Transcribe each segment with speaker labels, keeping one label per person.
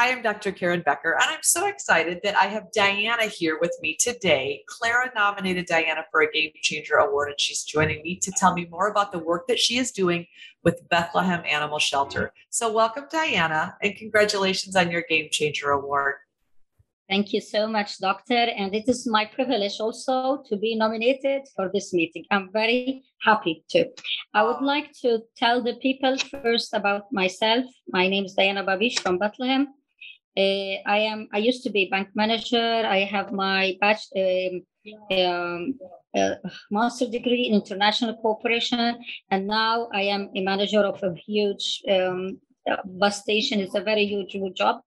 Speaker 1: Hi, I'm Dr. Karen Becker, and I'm so excited that I have Diana here with me today. Clara nominated Diana for a Game Changer Award, and she's joining me to tell me more about the work that she is doing with Bethlehem Animal Shelter. So, welcome, Diana, and congratulations on your Game Changer Award.
Speaker 2: Thank you so much, Doctor. And it is my privilege also to be nominated for this meeting. I'm very happy to. I would like to tell the people first about myself. My name is Diana Babish from Bethlehem. Uh, I am. I used to be a bank manager. I have my batch, um, um, uh, master degree in international cooperation, and now I am a manager of a huge um, bus station. It's a very huge job,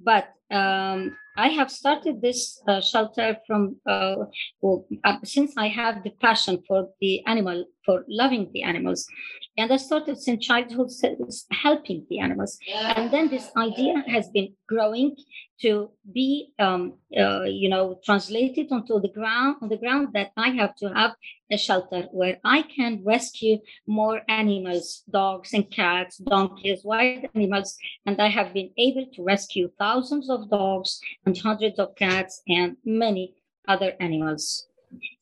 Speaker 2: but um, I have started this uh, shelter from uh, well, uh, since I have the passion for the animal, for loving the animals, and I started since childhood helping the animals, and then this idea has been growing to be, um, uh, you know, translated onto the ground on the ground that I have to have a shelter where I can rescue more animals, dogs and cats, donkeys, wild animals, and I have been able to rescue thousands of dogs and hundreds of cats and many other animals.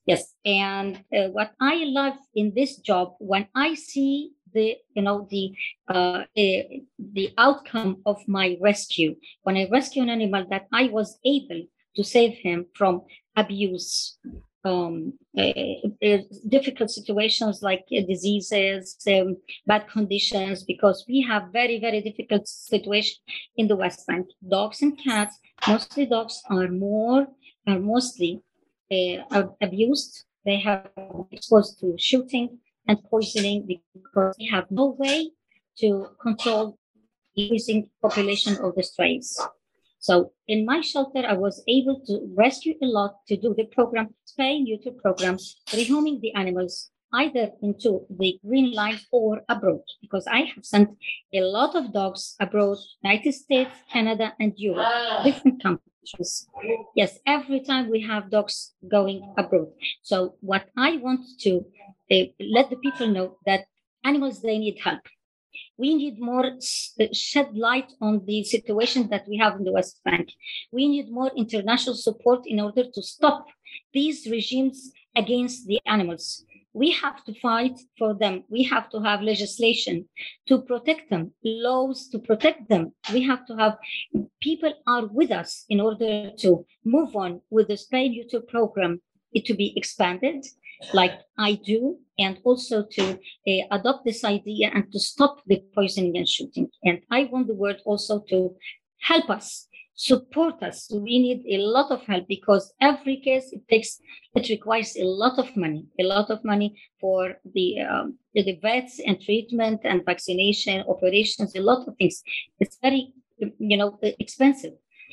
Speaker 2: Yes, and uh, what I love in this job when I see the you know the uh, uh, the outcome of my rescue when I rescue an animal that I was able to save him from abuse, um, uh, difficult situations like diseases, um, bad conditions, because we have very, very difficult situation in the West Bank. Dogs and cats, mostly dogs are more, are mostly uh, abused. They have exposed to shooting and poisoning because they have no way to control the increasing population of the strays. So in my shelter, I was able to rescue a lot to do the program, spay neuter program, rehoming the animals either into the green line or abroad, because I have sent a lot of dogs abroad, United States, Canada, and Europe, different countries. Yes, every time we have dogs going abroad. So what I want to uh, let the people know that animals, they need help we need more uh, shed light on the situation that we have in the West Bank. We need more international support in order to stop these regimes against the animals. We have to fight for them. We have to have legislation to protect them, laws to protect them. We have to have people are with us in order to move on with the spay neuter program it to be expanded like I do, and also to uh, adopt this idea and to stop the poisoning and shooting. And I want the world also to help us, support us. We need a lot of help because every case it takes, it requires a lot of money, a lot of money for the um, the vets and treatment and vaccination operations, a lot of things. It's very, you know, expensive.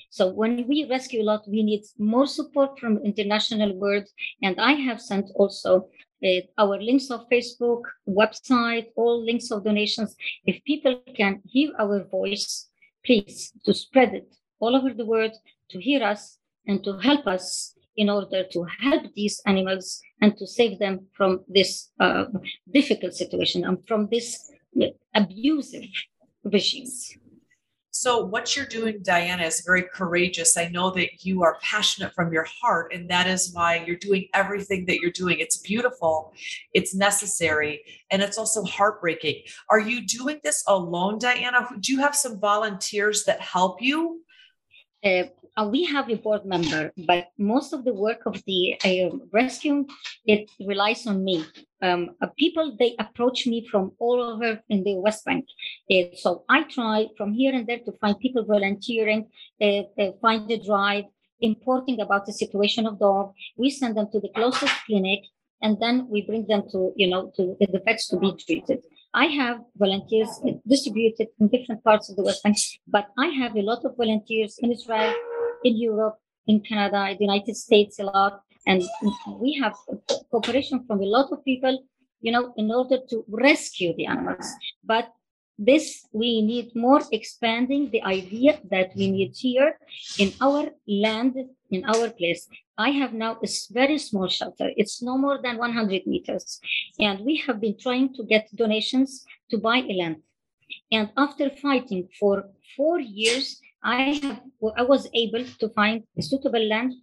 Speaker 2: So when we rescue a lot, we need more support from international world. And I have sent also uh, our links of Facebook, website, all links of donations. If people can hear our voice, please to spread it all over the world, to hear us and to help us in order to help these animals and to save them from this uh, difficult situation and from this abusive regimes.
Speaker 1: So, what you're doing, Diana, is very courageous. I know that you are passionate from your heart, and that is why you're doing everything that you're doing. It's beautiful, it's necessary, and it's also heartbreaking. Are you doing this alone, Diana? Do you have some volunteers that help you?
Speaker 2: Uh, uh, we have a board member, but most of the work of the uh, rescue it relies on me. Um, uh, people they approach me from all over in the West Bank, uh, so I try from here and there to find people volunteering, uh, find the drive, importing about the situation of dog. We send them to the closest clinic, and then we bring them to you know to the vets to be treated. I have volunteers distributed in different parts of the West Bank, but I have a lot of volunteers in Israel, in Europe, in Canada, in the United States a lot. And we have cooperation from a lot of people, you know, in order to rescue the animals. But this, we need more expanding the idea that we need here in our land, in our place. I have now a very small shelter. It's no more than 100 meters. And we have been trying to get donations to buy a land. And after fighting for four years, I have I was able to find a suitable land,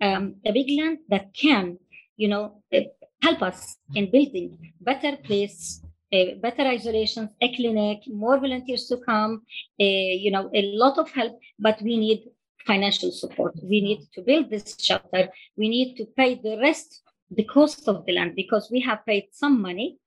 Speaker 2: um, a big land that can, you know, eh, help us in building better place, a better isolation, a clinic, more volunteers to come, a, you know, a lot of help, but we need financial support. We need to build this shelter. We need to pay the rest, the cost of the land, because we have paid some money,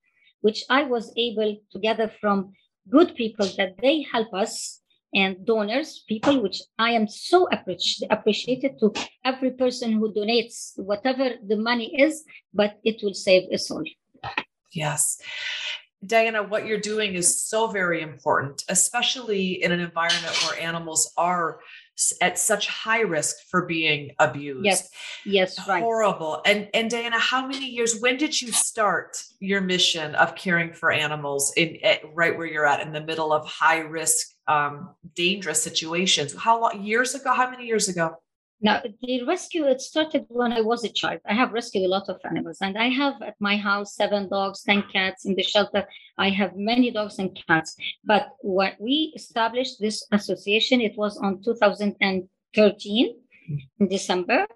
Speaker 2: which I was able to gather from good people that they help us and donors, people which I am so appreci- appreciated to every person who donates whatever the money is, but it will save us all.
Speaker 1: Yes. Diana, what you're doing is so very important, especially in an environment where animals are at such high risk for being abused.
Speaker 2: Yes, yes, right.
Speaker 1: Horrible. And and Diana, how many years? When did you start your mission of caring for animals in at, right where you're at in the middle of high risk, um, dangerous situations? How long? Years ago? How many years ago?
Speaker 2: Now, the rescue, it started when I was a child. I have rescued a lot of animals, and I have at my house seven dogs, 10 cats in the shelter. I have many dogs and cats. But when we established this association, it was on 2013 in December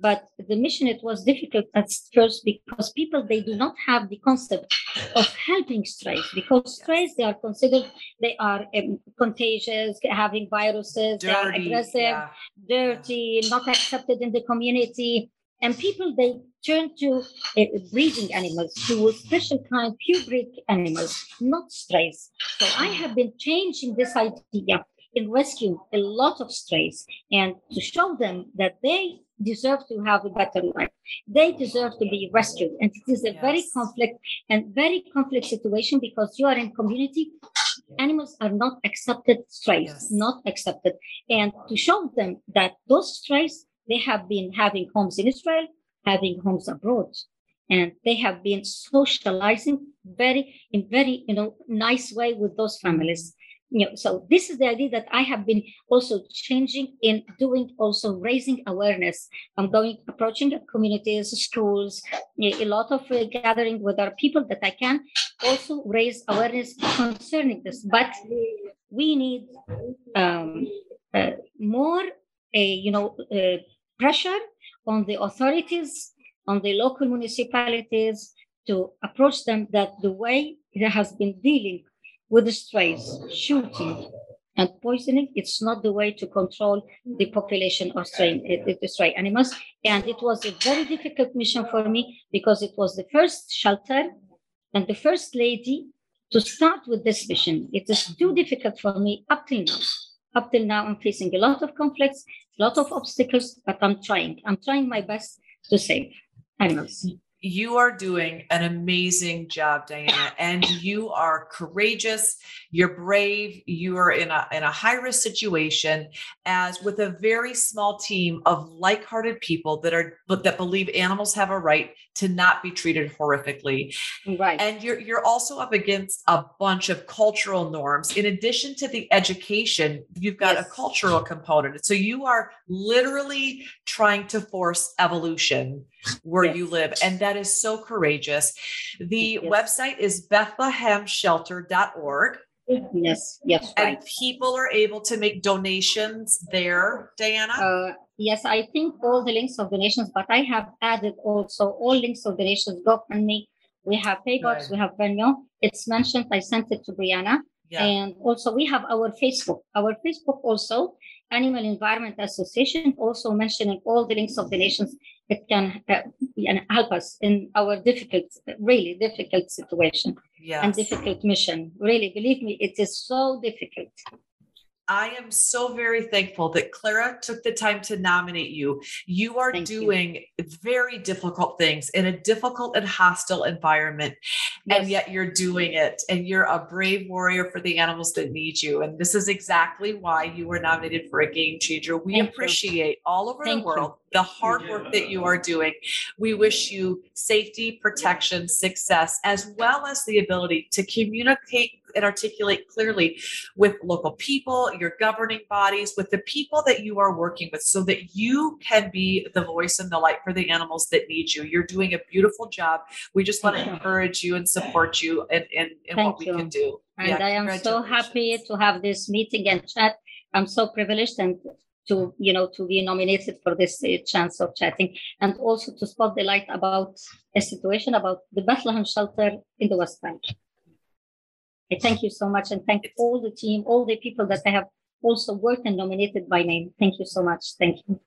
Speaker 2: but the mission it was difficult at first because people they do not have the concept of helping strays because strays they are considered they are um, contagious having viruses
Speaker 1: Dirty,
Speaker 2: they are aggressive
Speaker 1: yeah.
Speaker 2: dirty not accepted in the community. And people they turn to uh, breeding animals to special kind purebred animals not strays. So i have been changing this idea in rescuing a lot of strays and to show them that they deserve to have a better life. They deserve to be rescued. And it is a yes. very conflict and very conflict situation because you are in community. Animals are not accepted strays, yes. not accepted. And to show them that those strays, they have been having homes in Israel, having homes abroad. And they have been socializing very in very you know nice way with those families you know, so this is the idea that I have been also changing in doing also raising awareness. I'm going approaching communities, schools, a lot of uh, gathering with our people that I can also raise awareness concerning this. But we need um, uh, more, uh, you know, uh, pressure on the authorities, on the local municipalities to approach them that the way it has been dealing with strays, shooting and poisoning, it's not the way to control the population of stray, uh, the stray animals. And it was a very difficult mission for me because it was the first shelter and the first lady to start with this mission. It is too difficult for me up till now. Up till now, I'm facing a lot of conflicts, a lot of obstacles, but I'm trying. I'm trying my best to save animals
Speaker 1: you are doing an amazing job, Diana, and you are courageous. You're brave. You are in a in a high risk situation, as with a very small team of like hearted people that are but that believe animals have a right to not be treated horrifically.
Speaker 2: Right.
Speaker 1: And you're you're also up against a bunch of cultural norms. In addition to the education, you've got yes. a cultural component. So you are literally trying to force evolution where yes. you live. And that is so courageous. The yes. website is bethlehemshelter.org.
Speaker 2: Yes, yes.
Speaker 1: And people are able to make donations there, Diana?
Speaker 2: Uh, yes, I think all the links of donations, but I have added also all links of donations GoFundMe. We have PayBox, we have Venmo. It's mentioned, I sent it to Brianna. Yeah. And also we have our Facebook. Our Facebook also, Animal Environment Association, also mentioning all the links of the nations that can uh, help us in our difficult, really difficult situation yes. and difficult mission. Really, believe me, it is so difficult.
Speaker 1: I am so very thankful that Clara took the time to nominate you. You are Thank doing you. very difficult things in a difficult and hostile environment, yes. and yet you're doing it. And you're a brave warrior for the animals that need you. And this is exactly why you were nominated for a game changer. We Thank appreciate you. all over Thank the world you. The hard work that you are doing. We wish you safety, protection, success, as well as the ability to communicate and articulate clearly with local people, your governing bodies, with the people that you are working with, so that you can be the voice and the light for the animals that need you. You're doing a beautiful job. We just want to encourage you and support you in, in, in what we can do.
Speaker 2: And yeah, I am so happy to have this meeting and chat I'm so privileged and to you know to be nominated for this uh, chance of chatting and also to spot the light about a situation about the Bethlehem shelter in the West Bank. I thank you so much and thank all the team, all the people that I have also worked and nominated by name. Thank you so much. Thank you.